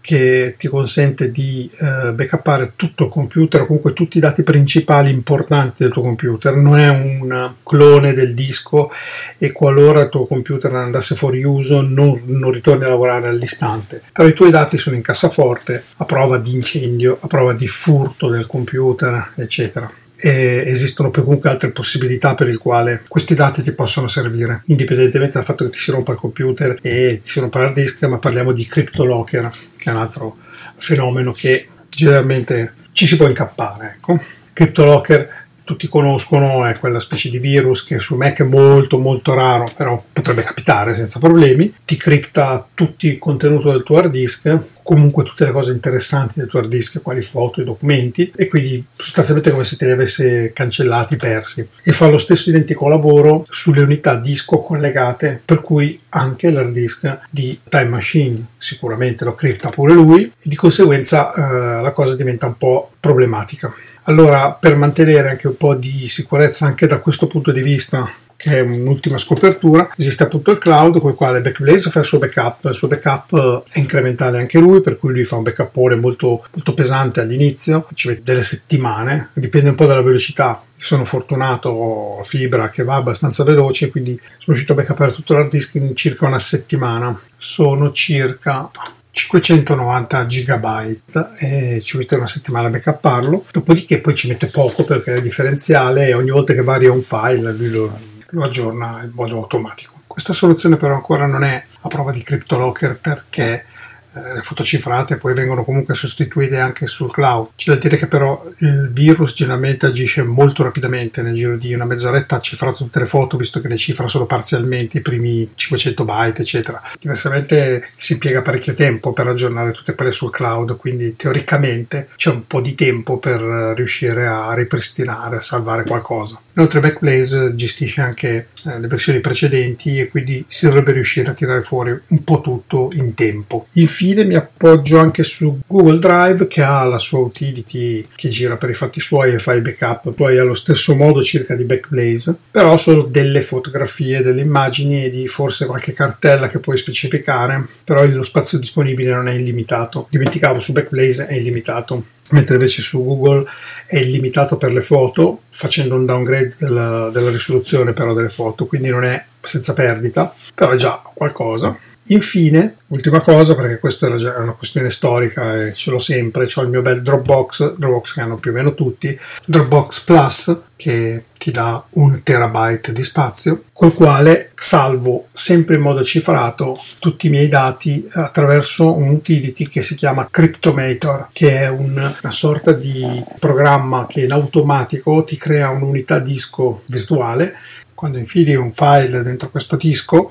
che ti consente di eh, backuppare tutto il computer comunque tutti i dati principali importanti del tuo computer. Non è un clone del disco e qualora il tuo computer andasse fuori uso non, non ritorni a lavorare all'istante. Però i tuoi dati sono in cassaforte a prova di incendio, a prova di furto del computer, eccetera e esistono comunque altre possibilità per il quale questi dati ti possono servire, indipendentemente dal fatto che ti si rompa il computer e ti si rompa l'hard disk, ma parliamo di CryptoLocker, che è un altro fenomeno che generalmente ci si può incappare. Ecco. CryptoLocker tutti conoscono, è quella specie di virus che su Mac è molto molto raro, però potrebbe capitare senza problemi, ti cripta tutto il contenuto del tuo hard disk, comunque tutte le cose interessanti del tuo hard disk, quali foto e documenti, e quindi sostanzialmente come se te li avesse cancellati, persi. E fa lo stesso identico lavoro sulle unità disco collegate, per cui anche l'hard disk di Time Machine sicuramente lo cripta pure lui, e di conseguenza eh, la cosa diventa un po' problematica. Allora, per mantenere anche un po' di sicurezza anche da questo punto di vista, che è un'ultima scopertura, esiste appunto il cloud con il quale Backblaze fa il suo backup, il suo backup eh, è incrementale anche lui, per cui lui fa un backup molto, molto pesante all'inizio, ci mette delle settimane, dipende un po' dalla velocità sono fortunato, ho fibra che va abbastanza veloce, quindi sono riuscito a backuppare tutto l'hard disk in circa una settimana. Sono circa 590 GB e ci mette una settimana a backupparlo, dopodiché poi ci mette poco perché è differenziale e ogni volta che varia un file lui lo, lo aggiorna in modo automatico. Questa soluzione però ancora non è a prova di CryptoLocker perché le foto cifrate poi vengono comunque sostituite anche sul cloud. C'è da dire che però il virus generalmente agisce molto rapidamente, nel giro di una mezz'oretta ha cifrato tutte le foto, visto che le cifra solo parzialmente, i primi 500 byte, eccetera. Diversamente si impiega parecchio tempo per aggiornare tutte quelle sul cloud, quindi teoricamente c'è un po' di tempo per riuscire a ripristinare, a salvare qualcosa. Inoltre Backblaze gestisce anche eh, le versioni precedenti e quindi si dovrebbe riuscire a tirare fuori un po' tutto in tempo. Infine mi appoggio anche su Google Drive che ha la sua utility che gira per i fatti suoi e fa i backup poi allo stesso modo circa di Backblaze, però solo delle fotografie, delle immagini e di forse qualche cartella che puoi specificare, però lo spazio disponibile non è illimitato. Dimenticavo su Backblaze è illimitato mentre invece su Google è illimitato per le foto, facendo un downgrade della, della risoluzione però delle foto, quindi non è senza perdita, però è già qualcosa. Infine, ultima cosa, perché questa è una questione storica e ce l'ho sempre, ho il mio bel Dropbox, Dropbox che hanno più o meno tutti, Dropbox Plus che ti dà un terabyte di spazio, col quale salvo sempre in modo cifrato tutti i miei dati attraverso un utility che si chiama Cryptomator, che è un, una sorta di programma che in automatico ti crea un'unità disco virtuale. Quando infili un file dentro questo disco,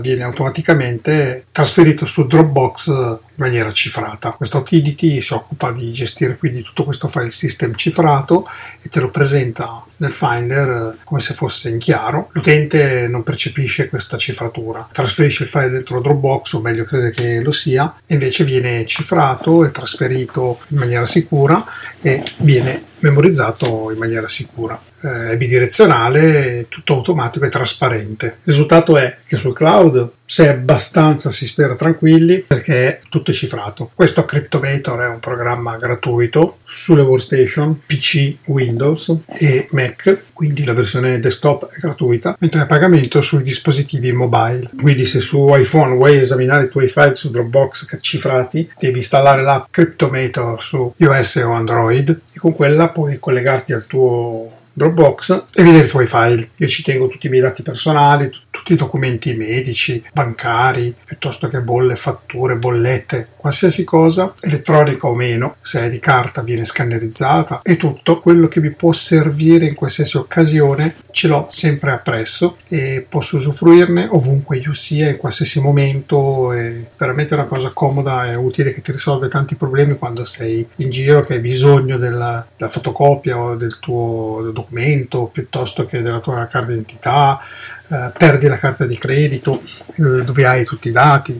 viene automaticamente trasferito su Dropbox in maniera cifrata. Questo Utility si occupa di gestire quindi tutto questo file system cifrato e te lo presenta nel Finder eh, come se fosse in chiaro. L'utente non percepisce questa cifratura, trasferisce il file dentro Dropbox, o meglio crede che lo sia, e invece viene cifrato e trasferito in maniera sicura e viene memorizzato in maniera sicura. Eh, è bidirezionale, tutto automatico e trasparente. Il risultato è che sul cloud sei abbastanza, si spera, tranquilli perché è tutto cifrato. Questo Cryptomator è un programma gratuito sulle workstation, PC, Windows e Mac, quindi la versione desktop è gratuita, mentre a pagamento sui dispositivi mobile. Quindi se su iPhone vuoi esaminare i tuoi file su Dropbox cifrati, devi installare l'app Cryptomator su iOS o Android e con quella puoi collegarti al tuo Dropbox e vedere i tuoi file. Io ci tengo tutti i miei dati personali, t- tutti i documenti medici, bancari, piuttosto che bolle, fatture, bollette, qualsiasi cosa, elettronica o meno, se è di carta viene scannerizzata e tutto quello che mi può servire in qualsiasi occasione ce l'ho sempre appresso e posso usufruirne ovunque io sia, in qualsiasi momento. È veramente una cosa comoda e utile che ti risolve tanti problemi quando sei in giro, che hai bisogno della, della fotocopia o del tuo documento piuttosto che della tua carta d'identità, eh, perdi la carta di credito eh, dove hai tutti i dati,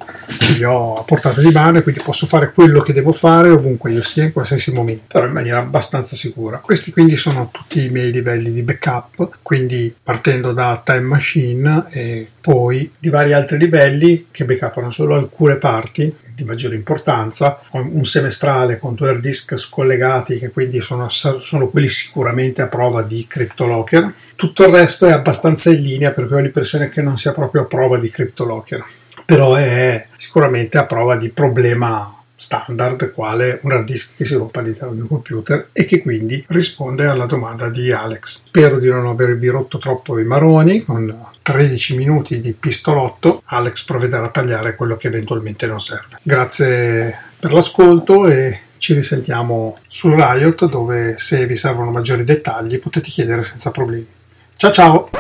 li ho a portata di mano e quindi posso fare quello che devo fare ovunque io sia in qualsiasi momento, però in maniera abbastanza sicura. Questi quindi sono tutti i miei livelli di backup, quindi partendo da Time Machine e poi di vari altri livelli che backupano solo alcune parti di maggiore importanza, un semestrale con due hard disk scollegati che quindi sono, sono quelli sicuramente a prova di CryptoLocker. Tutto il resto è abbastanza in linea perché ho l'impressione che non sia proprio a prova di CryptoLocker, però è sicuramente a prova di problema standard quale un hard disk che si rompe all'interno di un computer e che quindi risponde alla domanda di Alex. Spero di non avervi rotto troppo i maroni con 13 minuti di pistolotto, Alex provvederà a tagliare quello che eventualmente non serve. Grazie per l'ascolto e ci risentiamo sul Riot dove se vi servono maggiori dettagli potete chiedere senza problemi. Ciao ciao!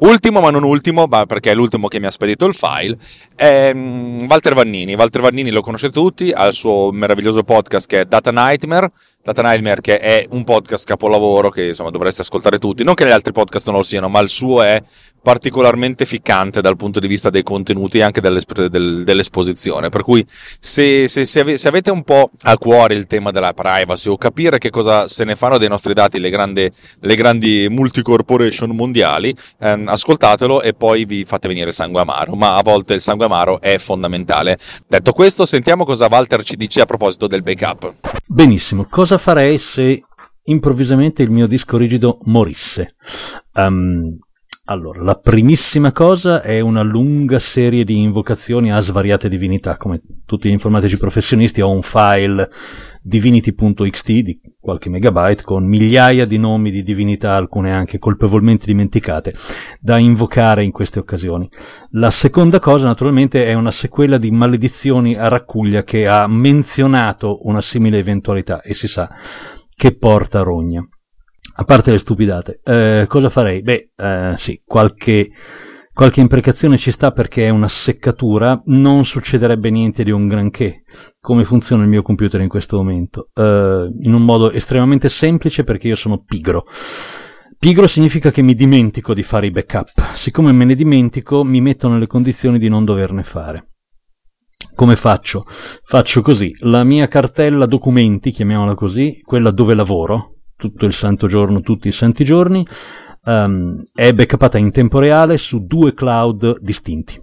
Ultimo ma non ultimo, perché è l'ultimo che mi ha spedito il file, mm, Walter Vannini. Walter Vannini lo conoscete tutti, ha il suo meraviglioso podcast che è Data Nightmare, Data Nightmare che è un podcast capolavoro che insomma dovreste ascoltare tutti, non che gli altri podcast non lo siano, ma il suo è particolarmente ficcante dal punto di vista dei contenuti e anche dell'esposizione. Per cui se, se, se, avete un po' a cuore il tema della privacy o capire che cosa se ne fanno dei nostri dati le grandi, le grandi multicorporation mondiali, ehm, ascoltatelo e poi vi fate venire sangue amaro. Ma a volte il sangue amaro è fondamentale. Detto questo, sentiamo cosa Walter ci dice a proposito del backup. Benissimo, cosa farei se improvvisamente il mio disco rigido morisse? Um, allora, la primissima cosa è una lunga serie di invocazioni a svariate divinità. Come tutti gli informatici professionisti, ho un file divinity.xt di qualche megabyte con migliaia di nomi di divinità, alcune anche colpevolmente dimenticate, da invocare in queste occasioni. La seconda cosa naturalmente è una sequela di maledizioni a raccuglia che ha menzionato una simile eventualità e si sa che porta rogna. A parte le stupidate, eh, cosa farei? Beh, eh, sì, qualche Qualche imprecazione ci sta perché è una seccatura, non succederebbe niente di un granché. Come funziona il mio computer in questo momento? Uh, in un modo estremamente semplice perché io sono pigro. Pigro significa che mi dimentico di fare i backup. Siccome me ne dimentico, mi metto nelle condizioni di non doverne fare. Come faccio? Faccio così. La mia cartella documenti, chiamiamola così, quella dove lavoro, tutto il santo giorno, tutti i santi giorni, um, è backupata in tempo reale su due cloud distinti,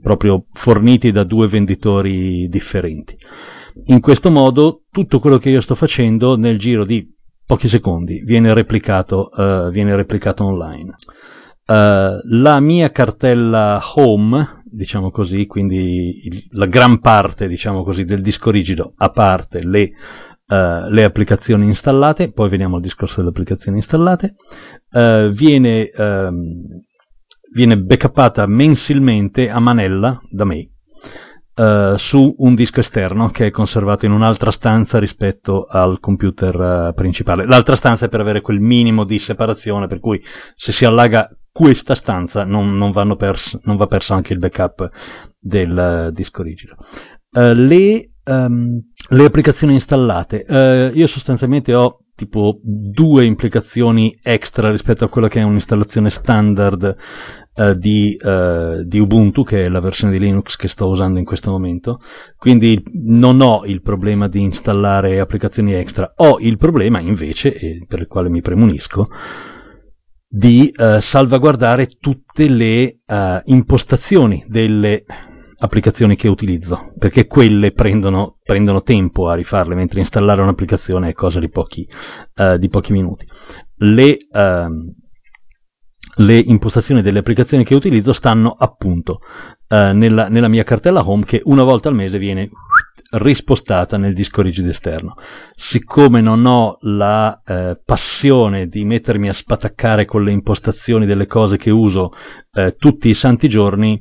proprio forniti da due venditori differenti. In questo modo tutto quello che io sto facendo nel giro di pochi secondi viene replicato, uh, viene replicato online. Uh, la mia cartella home, diciamo così, quindi il, la gran parte, diciamo così, del disco rigido, a parte le uh, le applicazioni installate, poi veniamo al discorso delle applicazioni installate, uh, viene, um, viene backupata mensilmente a manella da me. Uh, su un disco esterno che è conservato in un'altra stanza rispetto al computer uh, principale. L'altra stanza è per avere quel minimo di separazione, per cui se si allaga questa stanza non, non, pers- non va perso anche il backup del uh, disco rigido. le um, le applicazioni installate. Uh, io sostanzialmente ho tipo due implicazioni extra rispetto a quella che è un'installazione standard uh, di, uh, di, Ubuntu, che è la versione di Linux che sto usando in questo momento. Quindi non ho il problema di installare applicazioni extra, ho il problema invece, per il quale mi premunisco, di salvaguardare tutte le impostazioni delle applicazioni che utilizzo, perché quelle prendono, prendono tempo a rifarle, mentre installare un'applicazione è cosa di pochi, uh, di pochi minuti. Le, uh, le, impostazioni delle applicazioni che utilizzo stanno appunto uh, nella, nella mia cartella home che una volta al mese viene rispostata nel disco rigido esterno. Siccome non ho la eh, passione di mettermi a spataccare con le impostazioni delle cose che uso eh, tutti i santi giorni,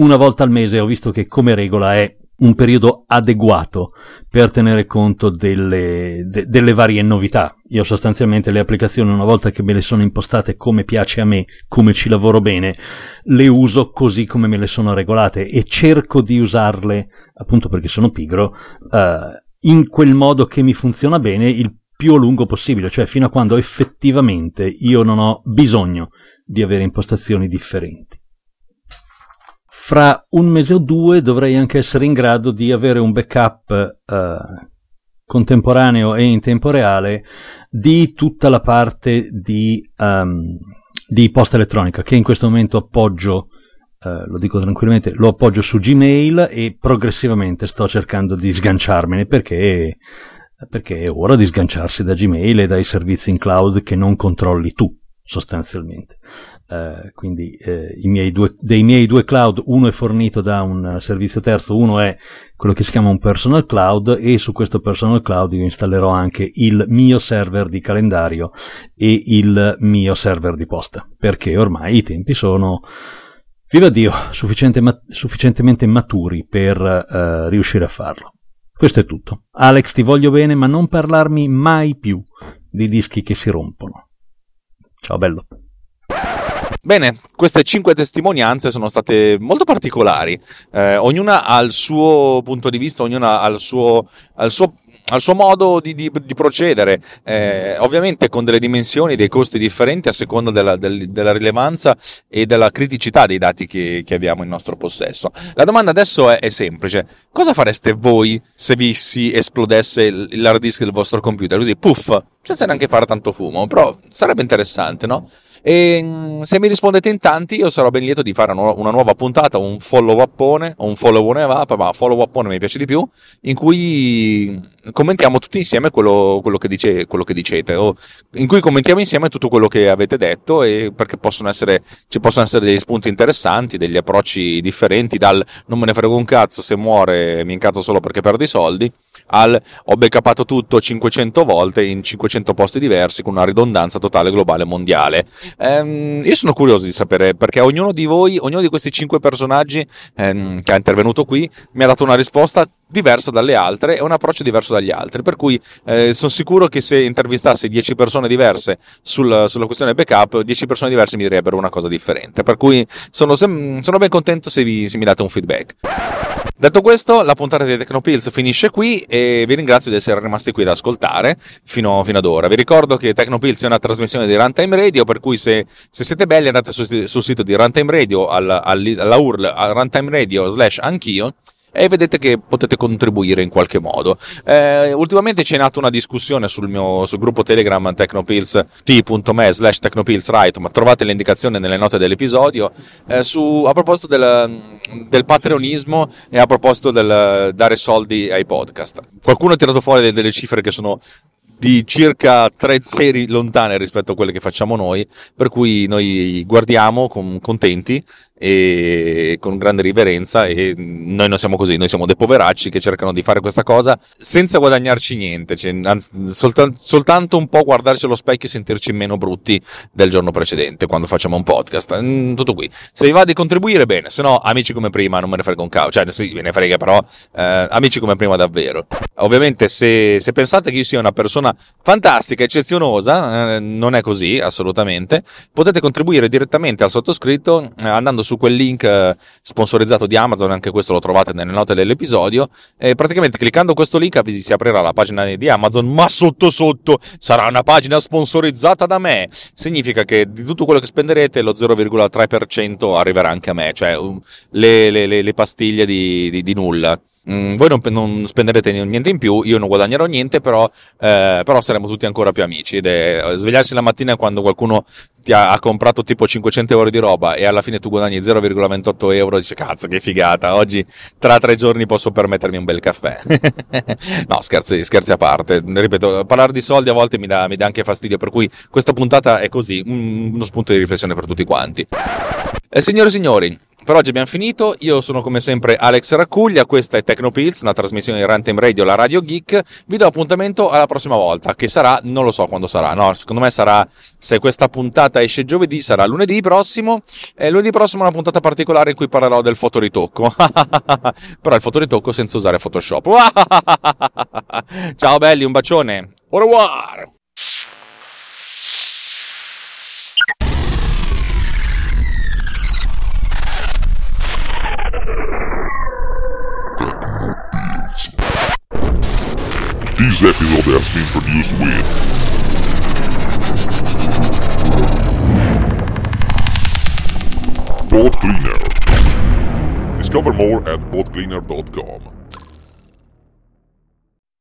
una volta al mese ho visto che come regola è un periodo adeguato per tenere conto delle, de, delle, varie novità. Io sostanzialmente le applicazioni, una volta che me le sono impostate come piace a me, come ci lavoro bene, le uso così come me le sono regolate e cerco di usarle, appunto perché sono pigro, uh, in quel modo che mi funziona bene il più a lungo possibile, cioè fino a quando effettivamente io non ho bisogno di avere impostazioni differenti fra un mese o due dovrei anche essere in grado di avere un backup eh, contemporaneo e in tempo reale di tutta la parte di, um, di posta elettronica che in questo momento appoggio Uh, lo dico tranquillamente, lo appoggio su Gmail e progressivamente sto cercando di sganciarmene perché, perché è ora di sganciarsi da Gmail e dai servizi in cloud che non controlli tu sostanzialmente. Uh, quindi eh, miei due, dei miei due cloud, uno è fornito da un servizio terzo, uno è quello che si chiama un personal cloud e su questo personal cloud io installerò anche il mio server di calendario e il mio server di posta, perché ormai i tempi sono, viva Dio, sufficiente, ma- sufficientemente maturi per uh, riuscire a farlo. Questo è tutto. Alex, ti voglio bene, ma non parlarmi mai più di dischi che si rompono. Ciao bello. Bene, queste cinque testimonianze sono state molto particolari, eh, ognuna ha il suo punto di vista, ognuna ha il suo, ha il suo, ha il suo modo di, di, di procedere, eh, ovviamente con delle dimensioni, dei costi differenti a seconda della, del, della rilevanza e della criticità dei dati che, che, abbiamo in nostro possesso. La domanda adesso è, è, semplice, cosa fareste voi se vi si esplodesse l'hard disk del vostro computer? Così, puff, senza neanche fare tanto fumo, però sarebbe interessante, no? E mm, se mi rispondete in tanti, io sarò ben lieto di fare una nuova puntata, un follow upone, un follow one up, ma follow upone mi piace di più, in cui commentiamo tutti insieme quello, quello, che, dice, quello che, dicete, o in cui commentiamo insieme tutto quello che avete detto, e perché possono essere, ci possono essere degli spunti interessanti, degli approcci differenti, dal non me ne frego un cazzo se muore mi incazzo solo perché perdo i soldi, al ho backupato tutto 500 volte in 500 posti diversi con una ridondanza totale globale mondiale. Ehm, io sono curioso di sapere perché ognuno di voi, ognuno di questi 5 personaggi ehm, che ha intervenuto qui mi ha dato una risposta diversa dalle altre e un approccio diverso dagli altri. Per cui eh, sono sicuro che se intervistassi 10 persone diverse sul, sulla questione backup, 10 persone diverse mi direbbero una cosa differente. Per cui sono, sono ben contento se, vi, se mi date un feedback. Detto questo, la puntata di Tecnopills finisce qui e vi ringrazio di essere rimasti qui ad ascoltare fino, fino ad ora. Vi ricordo che Tecnopills è una trasmissione di Runtime Radio, per cui se, se siete belli andate sul, sul sito di Runtime Radio, alla, alla URL Runtime Radio slash anch'io e vedete che potete contribuire in qualche modo. Eh, ultimamente c'è nata una discussione sul mio sul gruppo Telegram Technopills t.me slash technopillsright, ma trovate l'indicazione nelle note dell'episodio, eh, su, a proposito del, del patreonismo e a proposito del dare soldi ai podcast. Qualcuno ha tirato fuori delle cifre che sono di circa tre zeri lontane rispetto a quelle che facciamo noi, per cui noi guardiamo con, contenti e con grande riverenza e noi non siamo così, noi siamo dei poveracci che cercano di fare questa cosa senza guadagnarci niente, cioè, anzi, soltan- soltanto un po' guardarci allo specchio e sentirci meno brutti del giorno precedente quando facciamo un podcast. Mm, tutto qui. Se vi va di contribuire, bene, se no, amici come prima, non me ne frega un cavolo, cioè sì, ve ne frega, però eh, amici come prima davvero. Ovviamente, se, se, pensate che io sia una persona fantastica, eccezionosa, eh, non è così, assolutamente, potete contribuire direttamente al sottoscritto eh, andando su su quel link eh, sponsorizzato di Amazon, anche questo lo trovate nelle note dell'episodio, e praticamente cliccando questo link vi si aprirà la pagina di Amazon, ma sotto sotto sarà una pagina sponsorizzata da me. Significa che di tutto quello che spenderete lo 0,3% arriverà anche a me, cioè um, le, le, le, le pastiglie di, di, di nulla. Mm, voi non, non, spenderete niente in più, io non guadagnerò niente, però, eh, però saremo tutti ancora più amici. Ed è svegliarsi la mattina quando qualcuno ti ha, ha, comprato tipo 500 euro di roba e alla fine tu guadagni 0,28 euro, dice cazzo che figata, oggi tra tre giorni posso permettermi un bel caffè. no, scherzi, scherzi, a parte. Ripeto, parlare di soldi a volte mi dà, mi dà anche fastidio, per cui questa puntata è così, uno spunto di riflessione per tutti quanti. Eh, signore e signori, per oggi abbiamo finito, io sono come sempre Alex Raccuglia, questa è Tecnopills, una trasmissione di Runtime Radio, la Radio Geek, vi do appuntamento alla prossima volta, che sarà, non lo so quando sarà, no, secondo me sarà, se questa puntata esce giovedì, sarà lunedì prossimo, e lunedì prossimo una puntata particolare in cui parlerò del fotoritocco, però il fotoritocco senza usare Photoshop. Ciao belli, un bacione, au revoir! This episode has been produced with Boat Cleaner. Discover more at